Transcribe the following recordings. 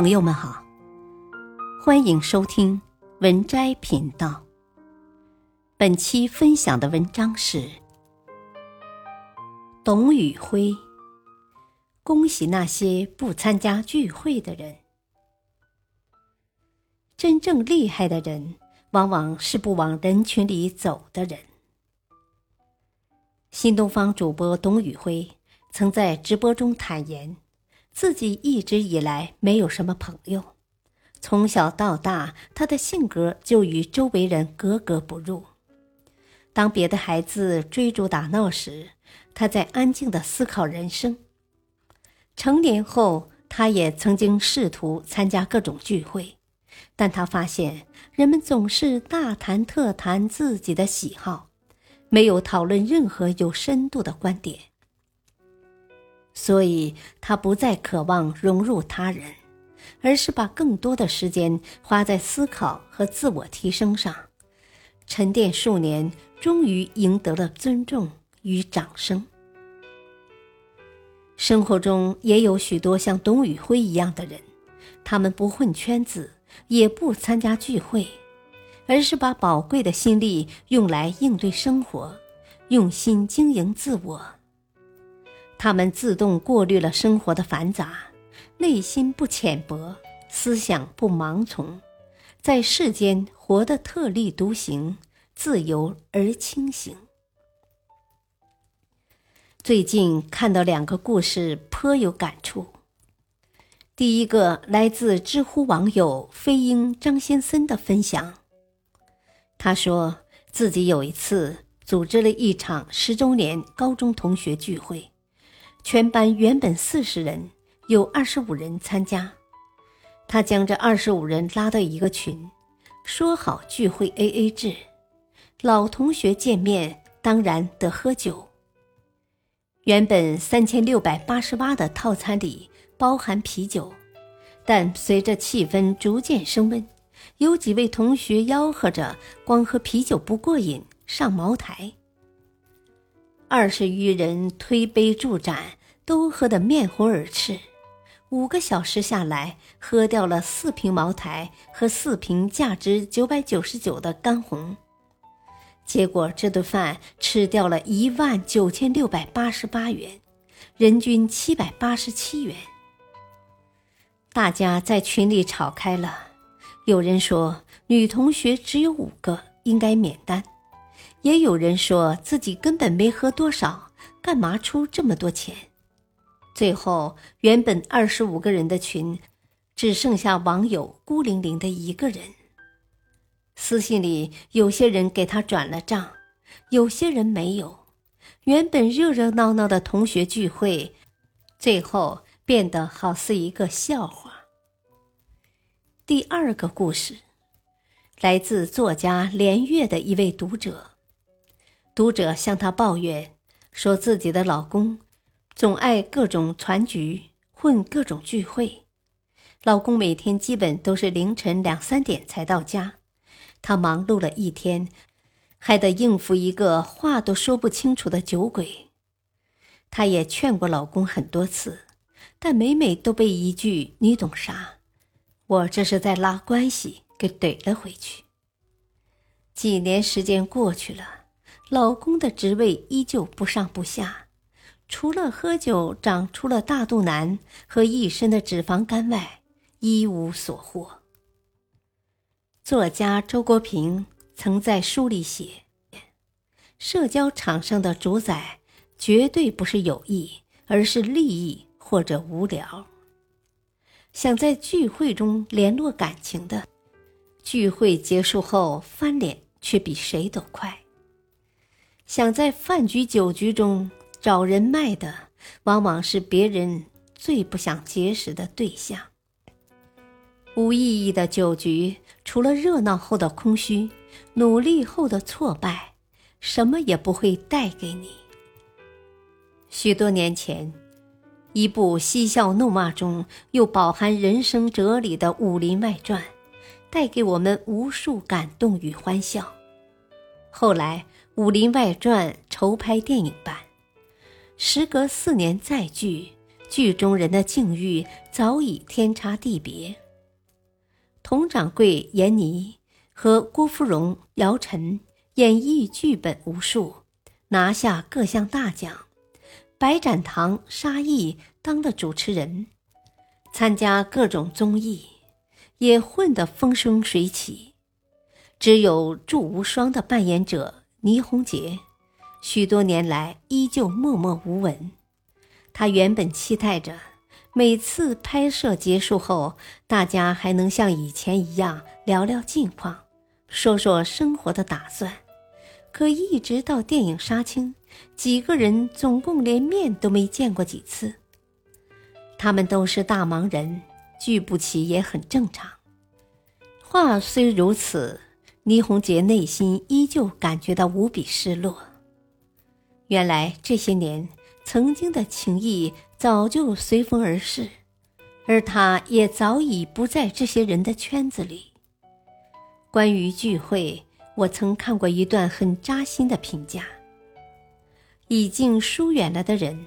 朋友们好，欢迎收听文摘频道。本期分享的文章是董宇辉。恭喜那些不参加聚会的人。真正厉害的人，往往是不往人群里走的人。新东方主播董宇辉曾在直播中坦言。自己一直以来没有什么朋友，从小到大，他的性格就与周围人格格不入。当别的孩子追逐打闹时，他在安静的思考人生。成年后，他也曾经试图参加各种聚会，但他发现人们总是大谈特谈自己的喜好，没有讨论任何有深度的观点。所以，他不再渴望融入他人，而是把更多的时间花在思考和自我提升上。沉淀数年，终于赢得了尊重与掌声。生活中也有许多像董宇辉一样的人，他们不混圈子，也不参加聚会，而是把宝贵的心力用来应对生活，用心经营自我。他们自动过滤了生活的繁杂，内心不浅薄，思想不盲从，在世间活得特立独行，自由而清醒。最近看到两个故事，颇有感触。第一个来自知乎网友飞鹰张先森的分享，他说自己有一次组织了一场十周年高中同学聚会。全班原本四十人，有二十五人参加。他将这二十五人拉到一个群，说好聚会 A A 制，老同学见面当然得喝酒。原本三千六百八十八的套餐里包含啤酒，但随着气氛逐渐升温，有几位同学吆喝着光喝啤酒不过瘾，上茅台。二十余人推杯助盏。都喝得面红耳赤，五个小时下来，喝掉了四瓶茅台和四瓶价值九百九十九的干红，结果这顿饭吃掉了一万九千六百八十八元，人均七百八十七元。大家在群里吵开了，有人说女同学只有五个，应该免单；也有人说自己根本没喝多少，干嘛出这么多钱？最后，原本二十五个人的群，只剩下网友孤零零的一个人。私信里，有些人给他转了账，有些人没有。原本热热闹闹的同学聚会，最后变得好似一个笑话。第二个故事，来自作家连月的一位读者。读者向他抱怨，说自己的老公。总爱各种攒局，混各种聚会。老公每天基本都是凌晨两三点才到家，他忙碌了一天，还得应付一个话都说不清楚的酒鬼。她也劝过老公很多次，但每每都被一句“你懂啥”，我这是在拉关系给怼了回去。几年时间过去了，老公的职位依旧不上不下。除了喝酒长出了大肚腩和一身的脂肪肝外，一无所获。作家周国平曾在书里写：“社交场上的主宰绝对不是友谊，而是利益或者无聊。想在聚会中联络感情的，聚会结束后翻脸却比谁都快。想在饭局酒局中。”找人脉的，往往是别人最不想结识的对象。无意义的酒局，除了热闹后的空虚，努力后的挫败，什么也不会带给你。许多年前，一部嬉笑怒骂中又饱含人生哲理的《武林外传》，带给我们无数感动与欢笑。后来，《武林外传》筹拍电影版。时隔四年再聚，剧中人的境遇早已天差地别。佟掌柜严妮和郭芙蓉姚晨演绎剧本无数，拿下各项大奖。白展堂、沙溢当了主持人，参加各种综艺，也混得风生水起。只有祝无双的扮演者倪虹洁，许多年来依旧默默无闻。他原本期待着每次拍摄结束后，大家还能像以前一样聊聊近况，说说生活的打算。可一直到电影杀青，几个人总共连面都没见过几次。他们都是大忙人，聚不齐也很正常。话虽如此，倪虹洁内心依旧感觉到无比失落。原来这些年。曾经的情谊早就随风而逝，而他也早已不在这些人的圈子里。关于聚会，我曾看过一段很扎心的评价：已经疏远了的人，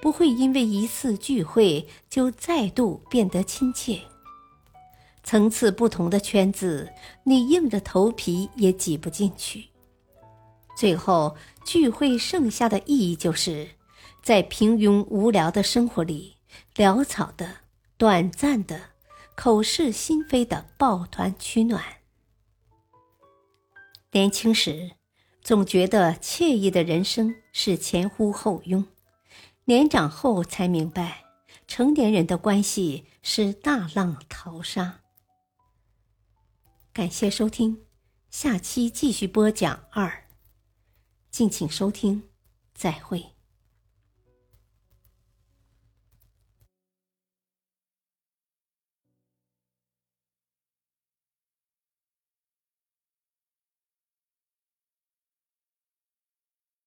不会因为一次聚会就再度变得亲切。层次不同的圈子，你硬着头皮也挤不进去。最后，聚会剩下的意义就是。在平庸无聊的生活里，潦草的、短暂的、口是心非的抱团取暖。年轻时，总觉得惬意的人生是前呼后拥；年长后才明白，成年人的关系是大浪淘沙。感谢收听，下期继续播讲二。敬请收听，再会。